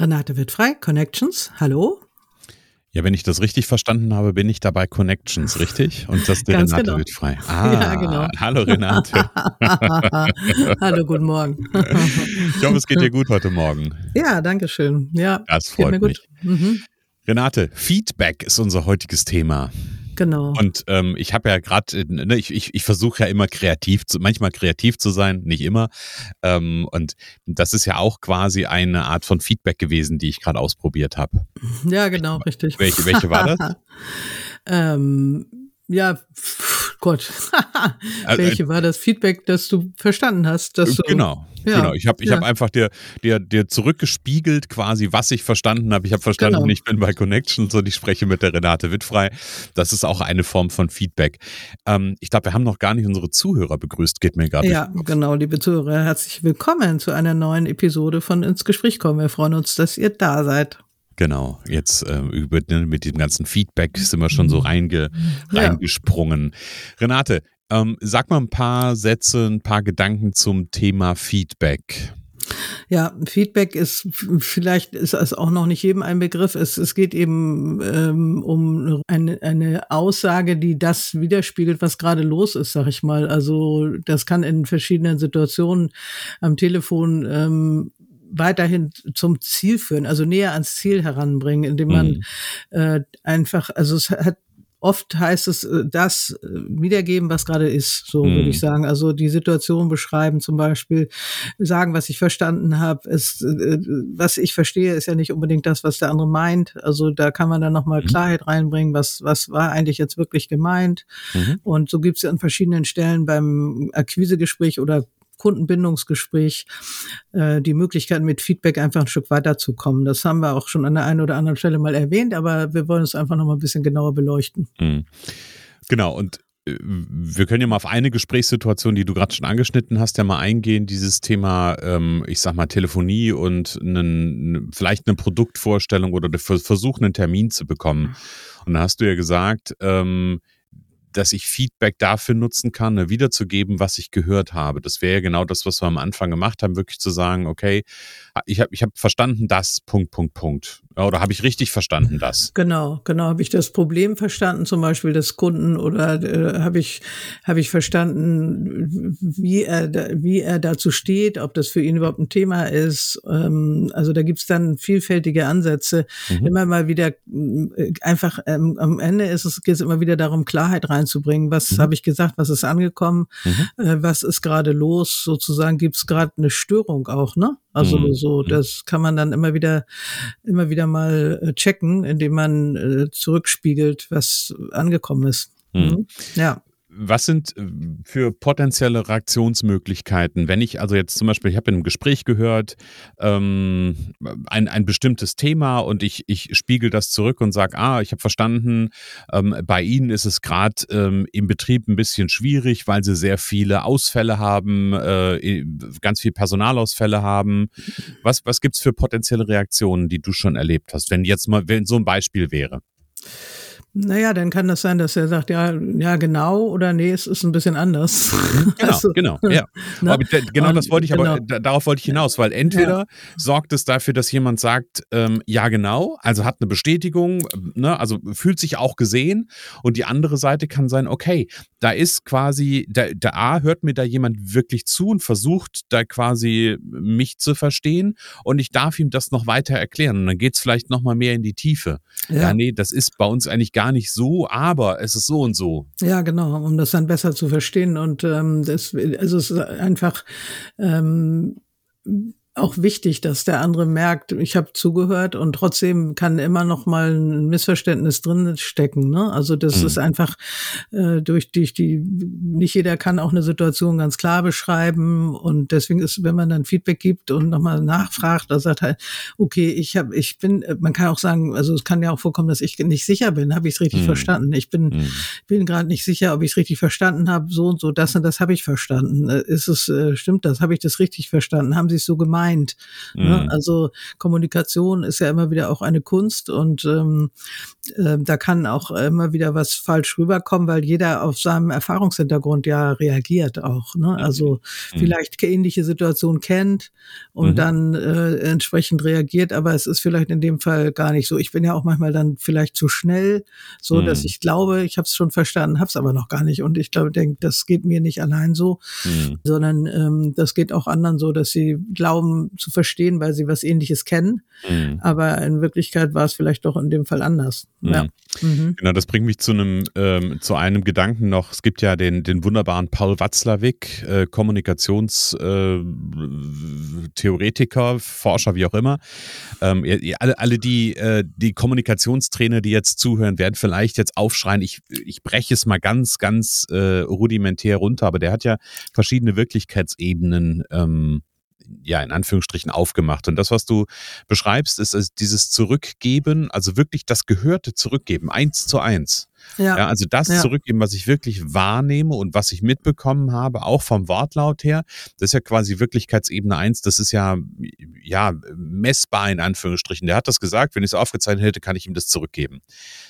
Renate wird frei, Connections, hallo. Ja, wenn ich das richtig verstanden habe, bin ich dabei Connections, richtig? Und das ist Renate genau. wird frei. Ah, ja, genau. Hallo Renate. hallo, guten Morgen. ich hoffe, es geht dir gut heute Morgen. Ja, danke schön. Ja, das freut mich. Mhm. Renate, Feedback ist unser heutiges Thema. Genau. Und ähm, ich habe ja gerade, ne, ich, ich, ich versuche ja immer kreativ zu, manchmal kreativ zu sein, nicht immer. Ähm, und das ist ja auch quasi eine Art von Feedback gewesen, die ich gerade ausprobiert habe. Ja, genau, richtig. Welche, welche war das? ähm, ja, Gott, also, welche war das Feedback, das du verstanden hast? Dass du, genau, ja, genau. Ich habe ich ja. hab einfach dir, dir, dir zurückgespiegelt, quasi, was ich verstanden habe. Ich habe verstanden, genau. ich bin bei Connections und ich spreche mit der Renate Wittfrei. Das ist auch eine Form von Feedback. Ähm, ich glaube, wir haben noch gar nicht unsere Zuhörer begrüßt, geht mir gerade. Ja, genau, liebe Zuhörer, herzlich willkommen zu einer neuen Episode von Ins Gespräch kommen. Wir freuen uns, dass ihr da seid. Genau, jetzt äh, über, ne, mit dem ganzen Feedback sind wir schon so reinge, reingesprungen. Renate, ähm, sag mal ein paar Sätze, ein paar Gedanken zum Thema Feedback. Ja, Feedback ist vielleicht ist es auch noch nicht jedem ein Begriff. Es, es geht eben ähm, um eine, eine Aussage, die das widerspiegelt, was gerade los ist, sag ich mal. Also das kann in verschiedenen Situationen am Telefon ähm, weiterhin zum Ziel führen, also näher ans Ziel heranbringen, indem man mhm. äh, einfach, also es hat oft heißt es äh, das äh, wiedergeben, was gerade ist, so mm. würde ich sagen. Also die Situation beschreiben, zum Beispiel sagen, was ich verstanden habe. Es, äh, was ich verstehe, ist ja nicht unbedingt das, was der andere meint. Also da kann man dann nochmal mm. Klarheit reinbringen, was, was war eigentlich jetzt wirklich gemeint. Mm Und so gibt es an verschiedenen Stellen beim Akquisegespräch oder Kundenbindungsgespräch äh, die Möglichkeit, mit Feedback einfach ein Stück weiterzukommen. Das haben wir auch schon an der einen oder anderen Stelle mal erwähnt, aber wir wollen es einfach noch mal ein bisschen genauer beleuchten. Mhm. Genau, und äh, wir können ja mal auf eine Gesprächssituation, die du gerade schon angeschnitten hast, ja mal eingehen, dieses Thema, ähm, ich sag mal, Telefonie und einen, vielleicht eine Produktvorstellung oder versuchen, einen Termin zu bekommen. Und da hast du ja gesagt, ähm, dass ich Feedback dafür nutzen kann, ne, wiederzugeben, was ich gehört habe. Das wäre ja genau das, was wir am Anfang gemacht haben, wirklich zu sagen, okay, ich habe ich hab verstanden das, Punkt, Punkt, Punkt. Oder habe ich richtig verstanden das? Genau, genau. Habe ich das Problem verstanden, zum Beispiel des Kunden, oder äh, habe ich, habe ich verstanden, wie er, wie er dazu steht, ob das für ihn überhaupt ein Thema ist. Ähm, also da gibt's dann vielfältige Ansätze. Mhm. Immer mal wieder äh, einfach ähm, am Ende ist es geht es immer wieder darum, Klarheit reinzubringen. Was mhm. habe ich gesagt? Was ist angekommen? Mhm. Äh, was ist gerade los? Sozusagen gibt's gerade eine Störung auch, ne? Also mhm. so, mhm. das kann man dann immer wieder, immer wieder mal äh, checken, indem man äh, zurückspiegelt, was angekommen ist. Mhm. mhm. Ja was sind äh, für potenzielle Reaktionsmöglichkeiten, wenn ich also jetzt zum Beispiel, ich habe in einem Gespräch gehört, ähm, ein, ein bestimmtes Thema und ich, ich spiegel das zurück und sage, ah, ich habe verstanden, ähm, bei Ihnen ist es gerade ähm, im Betrieb ein bisschen schwierig, weil Sie sehr viele Ausfälle haben, äh, ganz viel Personalausfälle haben. Was, was gibt es für potenzielle Reaktionen, die du schon erlebt hast, wenn jetzt mal, wenn so ein Beispiel wäre? Naja, dann kann das sein, dass er sagt, ja, ja, genau oder nee, es ist ein bisschen anders. Mhm, genau, also, genau, ja. Ne? Aber genau das wollte ich, aber genau. darauf wollte ich hinaus, weil entweder ja. sorgt es dafür, dass jemand sagt, ähm, ja, genau, also hat eine Bestätigung, ne, also fühlt sich auch gesehen und die andere Seite kann sein, okay, da ist quasi, der, der A hört mir da jemand wirklich zu und versucht da quasi mich zu verstehen und ich darf ihm das noch weiter erklären und dann geht es vielleicht noch mal mehr in die Tiefe. Ja, ja nee, das ist bei uns eigentlich gar nicht so, aber es ist so und so. Ja, genau, um das dann besser zu verstehen. Und ähm, das, also es ist einfach ähm, auch wichtig, dass der andere merkt, ich habe zugehört und trotzdem kann immer noch mal ein Missverständnis drin stecken. Ne? Also das mhm. ist einfach äh, durch, durch die, nicht jeder kann auch eine Situation ganz klar beschreiben und deswegen ist, wenn man dann Feedback gibt und nochmal nachfragt, da sagt halt, okay, ich habe, ich bin, man kann auch sagen, also es kann ja auch vorkommen, dass ich nicht sicher bin, habe ich es richtig mhm. verstanden? Ich bin, mhm. bin gerade nicht sicher, ob ich es richtig verstanden habe, so und so, das und das habe ich verstanden. Äh, ist es, äh, stimmt das? Habe ich das richtig verstanden? Haben Sie es so gemeint? Meint. Ne? Mhm. Also Kommunikation ist ja immer wieder auch eine Kunst und ähm, äh, da kann auch immer wieder was falsch rüberkommen, weil jeder auf seinem Erfahrungshintergrund ja reagiert auch. Ne? Also mhm. vielleicht ähnliche Situationen kennt und mhm. dann äh, entsprechend reagiert, aber es ist vielleicht in dem Fall gar nicht so. Ich bin ja auch manchmal dann vielleicht zu schnell, so dass mhm. ich glaube, ich habe es schon verstanden, habe es aber noch gar nicht. Und ich glaube, denke, das geht mir nicht allein so, mhm. sondern ähm, das geht auch anderen so, dass sie glauben, zu verstehen, weil sie was ähnliches kennen. Mhm. Aber in Wirklichkeit war es vielleicht doch in dem Fall anders. Mhm. Ja. Mhm. Genau, das bringt mich zu einem, ähm, zu einem Gedanken noch. Es gibt ja den, den wunderbaren Paul Watzlawick, äh, Kommunikationstheoretiker, äh, Forscher, wie auch immer. Ähm, alle, alle die, äh, die Kommunikationstrainer, die jetzt zuhören, werden vielleicht jetzt aufschreien. Ich, ich breche es mal ganz, ganz äh, rudimentär runter, aber der hat ja verschiedene Wirklichkeitsebenen ähm, ja, in Anführungsstrichen aufgemacht. Und das, was du beschreibst, ist, ist dieses Zurückgeben, also wirklich das Gehörte zurückgeben, eins zu eins. Ja. ja also das ja. zurückgeben, was ich wirklich wahrnehme und was ich mitbekommen habe, auch vom Wortlaut her, das ist ja quasi Wirklichkeitsebene eins. das ist ja, ja, messbar in Anführungsstrichen. Der hat das gesagt, wenn ich es aufgezeichnet hätte, kann ich ihm das zurückgeben.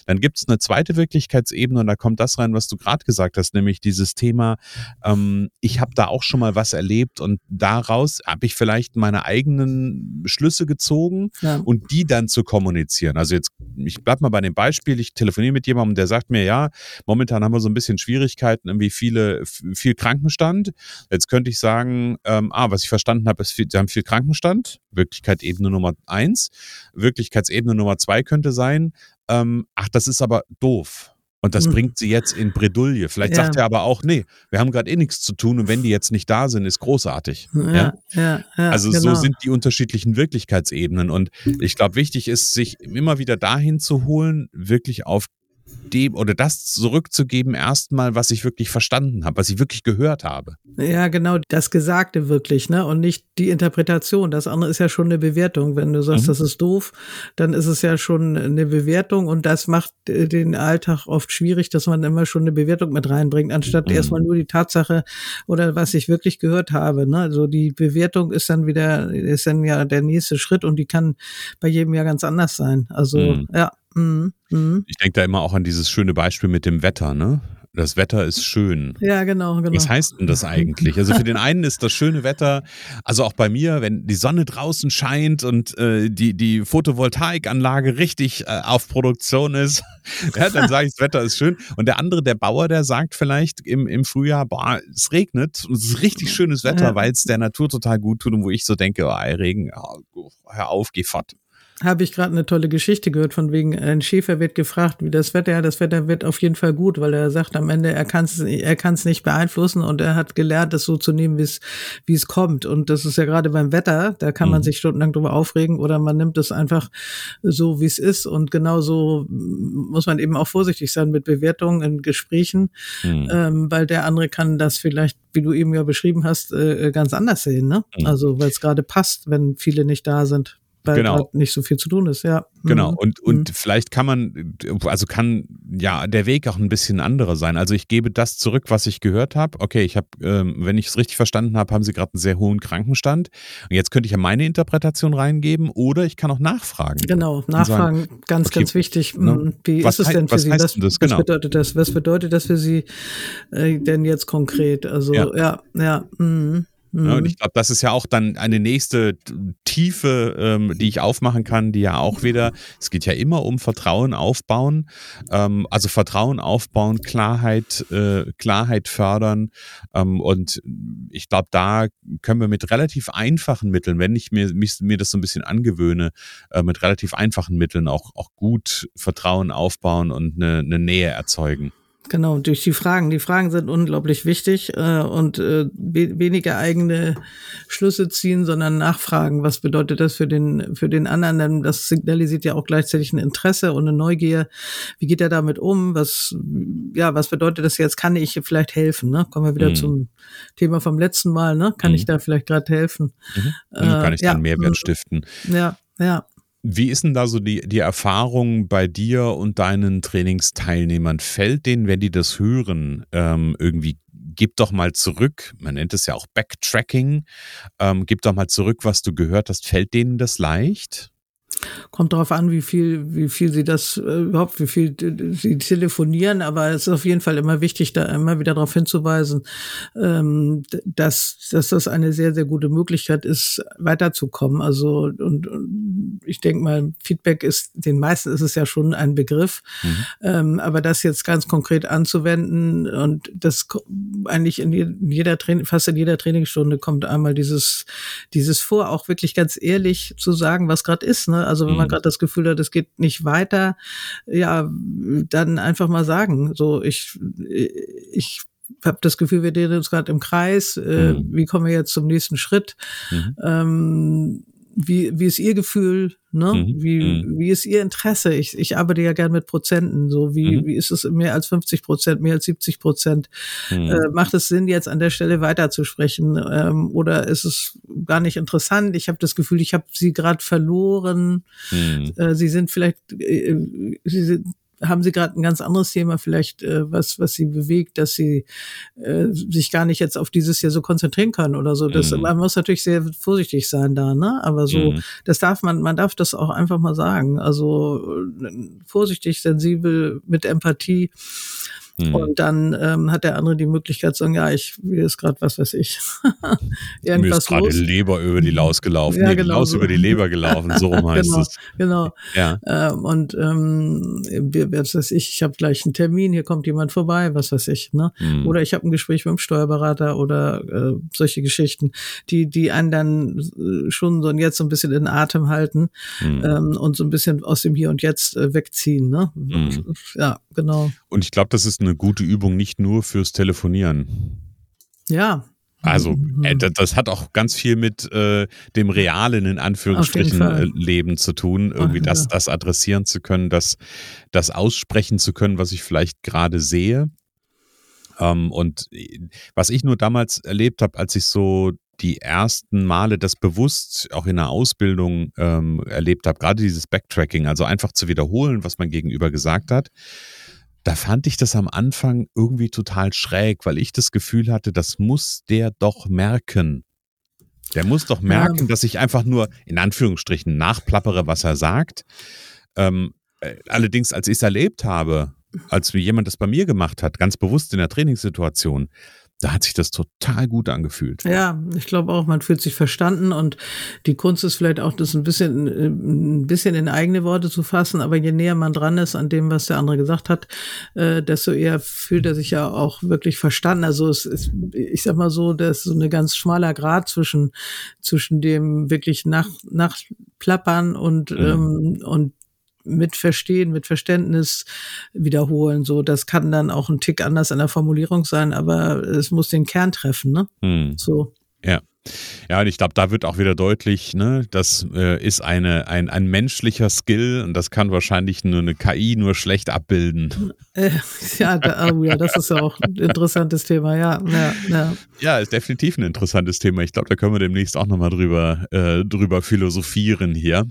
Dann gibt es eine zweite Wirklichkeitsebene und da kommt das rein, was du gerade gesagt hast, nämlich dieses Thema, ähm, ich habe da auch schon mal was erlebt und daraus habe ich vielleicht meine eigenen Schlüsse gezogen ja. und die dann zu kommunizieren. Also jetzt, ich bleib mal bei dem Beispiel, ich telefoniere mit jemandem, der sagt mir, ja, momentan haben wir so ein bisschen Schwierigkeiten, irgendwie viele, viel Krankenstand. Jetzt könnte ich sagen, ähm, ah, was ich verstanden habe, ist, sie haben viel Krankenstand. Wirklichkeitsebene Nummer eins. Wirklichkeitsebene Nummer zwei könnte sein, ähm, ach, das ist aber doof. Und das mhm. bringt sie jetzt in Bredouille. Vielleicht ja. sagt er aber auch, nee, wir haben gerade eh nichts zu tun und wenn die jetzt nicht da sind, ist großartig. Ja, ja also genau. so sind die unterschiedlichen Wirklichkeitsebenen. Und ich glaube, wichtig ist, sich immer wieder dahin zu holen, wirklich auf dem oder das zurückzugeben, erstmal, was ich wirklich verstanden habe, was ich wirklich gehört habe. Ja, genau, das Gesagte wirklich, ne? Und nicht die Interpretation. Das andere ist ja schon eine Bewertung. Wenn du sagst, mhm. das ist doof, dann ist es ja schon eine Bewertung und das macht äh, den Alltag oft schwierig, dass man immer schon eine Bewertung mit reinbringt, anstatt mhm. erstmal nur die Tatsache oder was ich wirklich gehört habe. Ne? Also die Bewertung ist dann wieder, ist dann ja der nächste Schritt und die kann bei jedem ja ganz anders sein. Also mhm. ja. Mhm. Mhm. Ich denke da immer auch an dieses schöne Beispiel mit dem Wetter, ne? Das Wetter ist schön. Ja, genau, genau. Was heißt denn das eigentlich? Also für den einen ist das schöne Wetter, also auch bei mir, wenn die Sonne draußen scheint und äh, die, die Photovoltaikanlage richtig äh, auf Produktion ist, ja, dann sage ich, das Wetter ist schön. Und der andere, der Bauer, der sagt vielleicht im, im Frühjahr, boah, es regnet und es ist richtig schönes Wetter, ja. weil es der Natur total gut tut und wo ich so denke, oh, Regen, oh, hör auf, geh fort habe ich gerade eine tolle Geschichte gehört, von wegen ein Schäfer wird gefragt, wie das Wetter, ja, das Wetter wird auf jeden Fall gut, weil er sagt am Ende, er kann es er kann's nicht beeinflussen und er hat gelernt, das so zu nehmen, wie es wie es kommt. Und das ist ja gerade beim Wetter, da kann man mhm. sich stundenlang drüber aufregen oder man nimmt es einfach so, wie es ist. Und genauso muss man eben auch vorsichtig sein mit Bewertungen in Gesprächen, mhm. ähm, weil der andere kann das vielleicht, wie du eben ja beschrieben hast, äh, ganz anders sehen. Ne? Mhm. Also weil es gerade passt, wenn viele nicht da sind weil genau. nicht so viel zu tun ist, ja. Genau, mhm. und, und mhm. vielleicht kann man, also kann ja der Weg auch ein bisschen anderer sein. Also ich gebe das zurück, was ich gehört habe. Okay, ich habe, ähm, wenn ich es richtig verstanden habe, haben Sie gerade einen sehr hohen Krankenstand. Und jetzt könnte ich ja meine Interpretation reingeben oder ich kann auch nachfragen. Genau, nachfragen, sagen, ganz, okay, ganz wichtig. Ne, hm, wie ist es denn für Sie? Das, das? Genau. Was bedeutet das? Was bedeutet das für Sie äh, denn jetzt konkret? Also ja, ja. ja mh. Mhm. Ja, und ich glaube, das ist ja auch dann eine nächste Tiefe, ähm, die ich aufmachen kann, die ja auch wieder, es geht ja immer um Vertrauen aufbauen, ähm, also Vertrauen aufbauen, Klarheit, äh, Klarheit fördern. Ähm, und ich glaube, da können wir mit relativ einfachen Mitteln, wenn ich mir, mich, mir das so ein bisschen angewöhne, äh, mit relativ einfachen Mitteln auch, auch gut Vertrauen aufbauen und eine, eine Nähe erzeugen. Genau, durch die Fragen. Die Fragen sind unglaublich wichtig äh, und äh, weniger eigene Schlüsse ziehen, sondern nachfragen. Was bedeutet das für den für den anderen? Denn das signalisiert ja auch gleichzeitig ein Interesse und eine Neugier. Wie geht er damit um? Was ja, was bedeutet das jetzt? Kann ich vielleicht helfen? Ne? Kommen wir wieder mhm. zum Thema vom letzten Mal. Ne? Kann mhm. ich da vielleicht gerade helfen? Mhm. Äh, kann ich dann Mehrwert stiften? Ja, ja. Wie ist denn da so die, die Erfahrung bei dir und deinen Trainingsteilnehmern? Fällt denen, wenn die das hören, ähm, irgendwie, gib doch mal zurück, man nennt es ja auch Backtracking, ähm, gib doch mal zurück, was du gehört hast, fällt denen das leicht? Kommt darauf an, wie viel, wie viel sie das äh, überhaupt, wie viel sie telefonieren, aber es ist auf jeden Fall immer wichtig, da immer wieder darauf hinzuweisen, ähm, dass, dass das eine sehr, sehr gute Möglichkeit ist, weiterzukommen. Also und, und ich denke mal, Feedback ist, den meisten ist es ja schon ein Begriff, mhm. ähm, aber das jetzt ganz konkret anzuwenden und das eigentlich in jeder Training, fast in jeder Trainingsstunde kommt einmal dieses, dieses vor, auch wirklich ganz ehrlich zu sagen, was gerade ist. Ne? Also wenn man mhm. gerade das Gefühl hat, es geht nicht weiter, ja, dann einfach mal sagen. So, ich, ich habe das Gefühl, wir drehen uns gerade im Kreis. Äh, mhm. Wie kommen wir jetzt zum nächsten Schritt? Mhm. Ähm, wie, wie ist Ihr Gefühl? Ne? Mhm. Wie, mhm. wie ist Ihr Interesse? Ich, ich arbeite ja gern mit Prozenten. So wie, mhm. wie ist es mehr als 50 Prozent, mehr als 70 Prozent? Mhm. Äh, macht es Sinn, jetzt an der Stelle weiterzusprechen? Ähm, oder ist es gar nicht interessant? Ich habe das Gefühl, ich habe Sie gerade verloren. Mhm. Äh, Sie sind vielleicht, äh, Sie sind haben Sie gerade ein ganz anderes Thema vielleicht, äh, was was Sie bewegt, dass Sie äh, sich gar nicht jetzt auf dieses hier so konzentrieren können oder so. Das, mhm. Man muss natürlich sehr vorsichtig sein da, ne? Aber so, mhm. das darf man, man darf das auch einfach mal sagen. Also äh, vorsichtig, sensibel, mit Empathie Mhm. Und dann ähm, hat der andere die Möglichkeit zu sagen, ja, ich mir ist gerade was weiß ich. Irgendwas mir ist gerade Leber über die Laus gelaufen. Ja, nee, genau die Laus so. über die Leber gelaufen, so rum heißt genau, es. Genau. Ja. Ähm, und ähm, was weiß ich, ich habe gleich einen Termin, hier kommt jemand vorbei, was weiß ich. Ne? Mhm. Oder ich habe ein Gespräch mit dem Steuerberater oder äh, solche Geschichten, die, die einen dann äh, schon so jetzt so ein bisschen in Atem halten mhm. ähm, und so ein bisschen aus dem Hier und Jetzt äh, wegziehen. Ne? Mhm. Ja, genau. Und ich glaube, das ist eine gute Übung nicht nur fürs Telefonieren. Ja. Also mhm. äh, das hat auch ganz viel mit äh, dem realen, in Anführungsstrichen, äh, Leben zu tun, irgendwie Ach, das, ja. das adressieren zu können, das, das aussprechen zu können, was ich vielleicht gerade sehe. Ähm, und äh, was ich nur damals erlebt habe, als ich so die ersten Male das bewusst auch in der Ausbildung ähm, erlebt habe, gerade dieses Backtracking, also einfach zu wiederholen, was man gegenüber gesagt hat, da fand ich das am Anfang irgendwie total schräg, weil ich das Gefühl hatte, das muss der doch merken. Der muss doch merken, ja. dass ich einfach nur in Anführungsstrichen nachplappere, was er sagt. Ähm, äh, allerdings, als ich es erlebt habe, als jemand das bei mir gemacht hat, ganz bewusst in der Trainingssituation, da hat sich das total gut angefühlt. Ja, ich glaube auch, man fühlt sich verstanden und die Kunst ist vielleicht auch, das ein bisschen, ein bisschen in eigene Worte zu fassen, aber je näher man dran ist an dem, was der andere gesagt hat, äh, desto eher fühlt er sich ja auch wirklich verstanden. Also es ist, ich sag mal so, das ist so eine ganz schmaler Grad zwischen, zwischen dem wirklich nach, nachplappern und, mhm. ähm, und mit Verstehen, mit Verständnis wiederholen. So, das kann dann auch ein Tick anders in der Formulierung sein, aber es muss den Kern treffen, ne? Hm. So. Ja. Ja, und ich glaube, da wird auch wieder deutlich, ne, das äh, ist eine, ein, ein menschlicher Skill und das kann wahrscheinlich nur eine KI nur schlecht abbilden. Äh, ja, da, oh ja, das ist ja auch ein interessantes Thema, ja. Ja, ja. ja ist definitiv ein interessantes Thema. Ich glaube, da können wir demnächst auch nochmal drüber, äh, drüber philosophieren hier.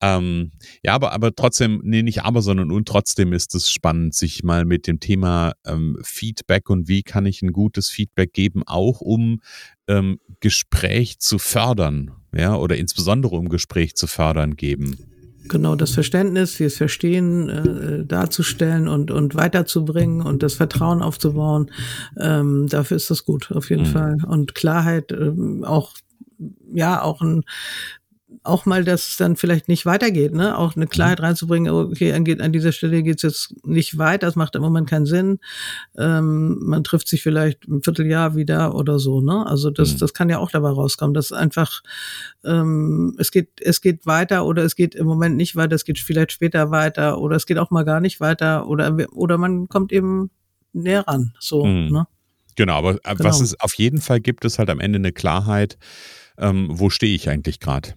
Ähm, ja, aber, aber trotzdem, nee, nicht aber, sondern und trotzdem ist es spannend, sich mal mit dem Thema ähm, Feedback und wie kann ich ein gutes Feedback geben, auch um ähm, Gespräch zu fördern, ja, oder insbesondere um Gespräch zu fördern geben. genau das Verständnis, fürs Verstehen äh, darzustellen und, und weiterzubringen und das Vertrauen aufzubauen. Ähm, dafür ist das gut, auf jeden mhm. Fall. Und Klarheit, ähm, auch ja, auch ein auch mal, dass es dann vielleicht nicht weitergeht, ne? Auch eine Klarheit mhm. reinzubringen, okay, an, an dieser Stelle geht's jetzt nicht weiter, das macht im Moment keinen Sinn. Ähm, man trifft sich vielleicht ein Vierteljahr wieder oder so, ne? Also das, mhm. das kann ja auch dabei rauskommen, dass einfach ähm, es geht, es geht weiter oder es geht im Moment nicht weiter, es geht vielleicht später weiter oder es geht auch mal gar nicht weiter oder oder man kommt eben näher ran, so, mhm. ne? Genau, aber äh, genau. was es auf jeden Fall gibt, ist halt am Ende eine Klarheit, ähm, wo stehe ich eigentlich gerade?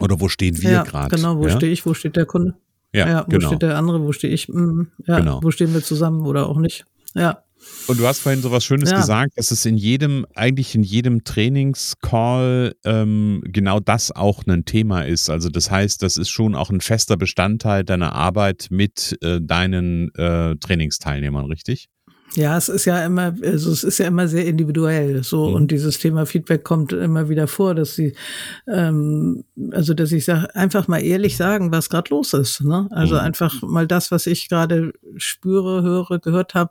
Oder wo stehen wir ja, gerade? Genau, wo ja? stehe ich, wo steht der Kunde? Ja, ja wo genau. steht der andere, wo stehe ich? Mhm, ja, genau. Wo stehen wir zusammen oder auch nicht? Ja. Und du hast vorhin so was Schönes ja. gesagt, dass es in jedem, eigentlich in jedem Trainingscall ähm, genau das auch ein Thema ist. Also das heißt, das ist schon auch ein fester Bestandteil deiner Arbeit mit äh, deinen äh, Trainingsteilnehmern, richtig? Ja, es ist ja immer, also es ist ja immer sehr individuell so mhm. und dieses Thema Feedback kommt immer wieder vor, dass sie, ähm, also dass ich sage, einfach mal ehrlich sagen, was gerade los ist. Ne? Also mhm. einfach mal das, was ich gerade spüre, höre, gehört habe,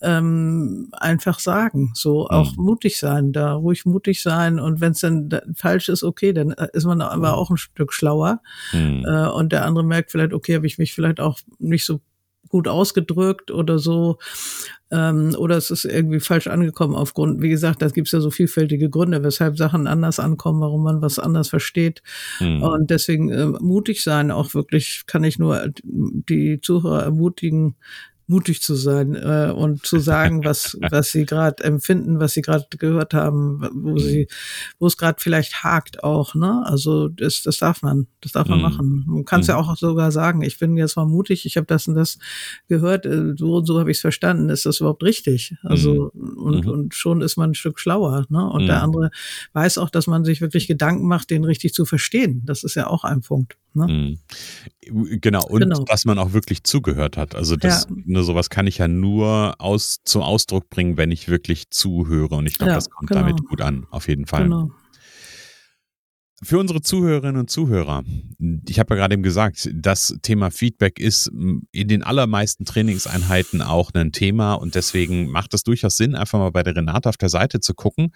ähm, einfach sagen. So auch mhm. mutig sein, da ruhig mutig sein und wenn es dann falsch ist, okay, dann ist man aber mhm. auch ein Stück schlauer mhm. äh, und der andere merkt vielleicht, okay, habe ich mich vielleicht auch nicht so gut ausgedrückt oder so. Ähm, oder es ist irgendwie falsch angekommen aufgrund, wie gesagt, da gibt es ja so vielfältige Gründe, weshalb Sachen anders ankommen, warum man was anders versteht. Mhm. Und deswegen äh, mutig sein, auch wirklich kann ich nur die Zuhörer ermutigen, mutig zu sein äh, und zu sagen, was was sie gerade empfinden, was sie gerade gehört haben, wo sie wo es gerade vielleicht hakt auch, ne? Also das das darf man, das darf man mhm. machen. Man kann es mhm. ja auch sogar sagen, ich bin jetzt mal mutig, ich habe das und das gehört, äh, so und so habe ich es verstanden, ist das überhaupt richtig? Also mhm. und mhm. und schon ist man ein Stück schlauer, ne? Und der mhm. andere weiß auch, dass man sich wirklich Gedanken macht, den richtig zu verstehen. Das ist ja auch ein Punkt. Ne? Mhm. Genau, und genau. dass man auch wirklich zugehört hat. Also das, ja. ne, sowas kann ich ja nur aus, zum Ausdruck bringen, wenn ich wirklich zuhöre. Und ich glaube, ja, das kommt genau. damit gut an, auf jeden Fall. Genau. Für unsere Zuhörerinnen und Zuhörer, ich habe ja gerade eben gesagt, das Thema Feedback ist in den allermeisten Trainingseinheiten auch ein Thema und deswegen macht es durchaus Sinn, einfach mal bei der Renate auf der Seite zu gucken,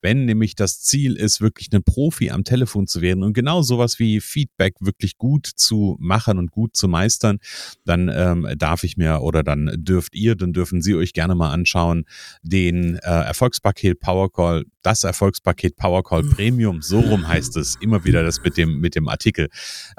wenn nämlich das Ziel ist, wirklich ein Profi am Telefon zu werden und genau sowas wie Feedback wirklich gut zu machen und gut zu meistern, dann ähm, darf ich mir oder dann dürft ihr, dann dürfen Sie euch gerne mal anschauen, den äh, Erfolgspaket Powercall, das Erfolgspaket Powercall Premium, so rum heißt es immer wieder das mit dem, mit dem Artikel.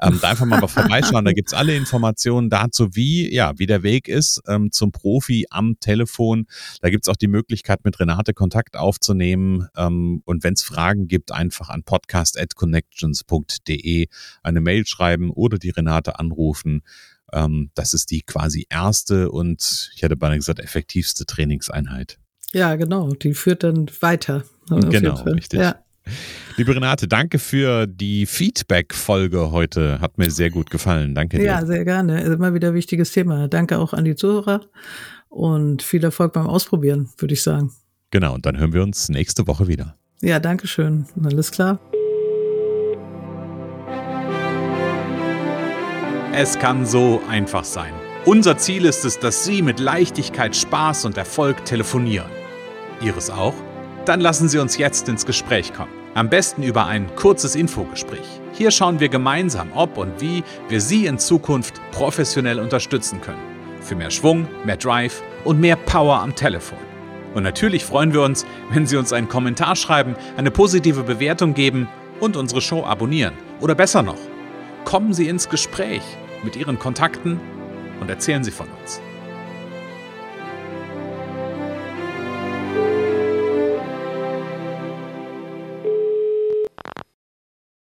Ähm, da einfach mal vorbeischauen, da gibt's alle Informationen dazu, wie, ja, wie der Weg ist ähm, zum Profi am Telefon. Da gibt's auch die Möglichkeit, mit Renate Kontakt aufzunehmen. Ähm, und wenn's Fragen gibt, einfach an podcast.connections.de eine Mail schreiben oder die Renate anrufen. Ähm, das ist die quasi erste und ich hätte beinahe gesagt, effektivste Trainingseinheit. Ja, genau. Die führt dann weiter. Genau, richtig. Ja. Liebe Renate, danke für die Feedback-Folge heute. Hat mir sehr gut gefallen. Danke dir. Ja, sehr gerne. Immer wieder ein wichtiges Thema. Danke auch an die Zuhörer und viel Erfolg beim Ausprobieren, würde ich sagen. Genau, und dann hören wir uns nächste Woche wieder. Ja, danke schön. Alles klar. Es kann so einfach sein. Unser Ziel ist es, dass Sie mit Leichtigkeit, Spaß und Erfolg telefonieren. Ihres auch? Dann lassen Sie uns jetzt ins Gespräch kommen. Am besten über ein kurzes Infogespräch. Hier schauen wir gemeinsam, ob und wie wir Sie in Zukunft professionell unterstützen können. Für mehr Schwung, mehr Drive und mehr Power am Telefon. Und natürlich freuen wir uns, wenn Sie uns einen Kommentar schreiben, eine positive Bewertung geben und unsere Show abonnieren. Oder besser noch, kommen Sie ins Gespräch mit Ihren Kontakten und erzählen Sie von uns.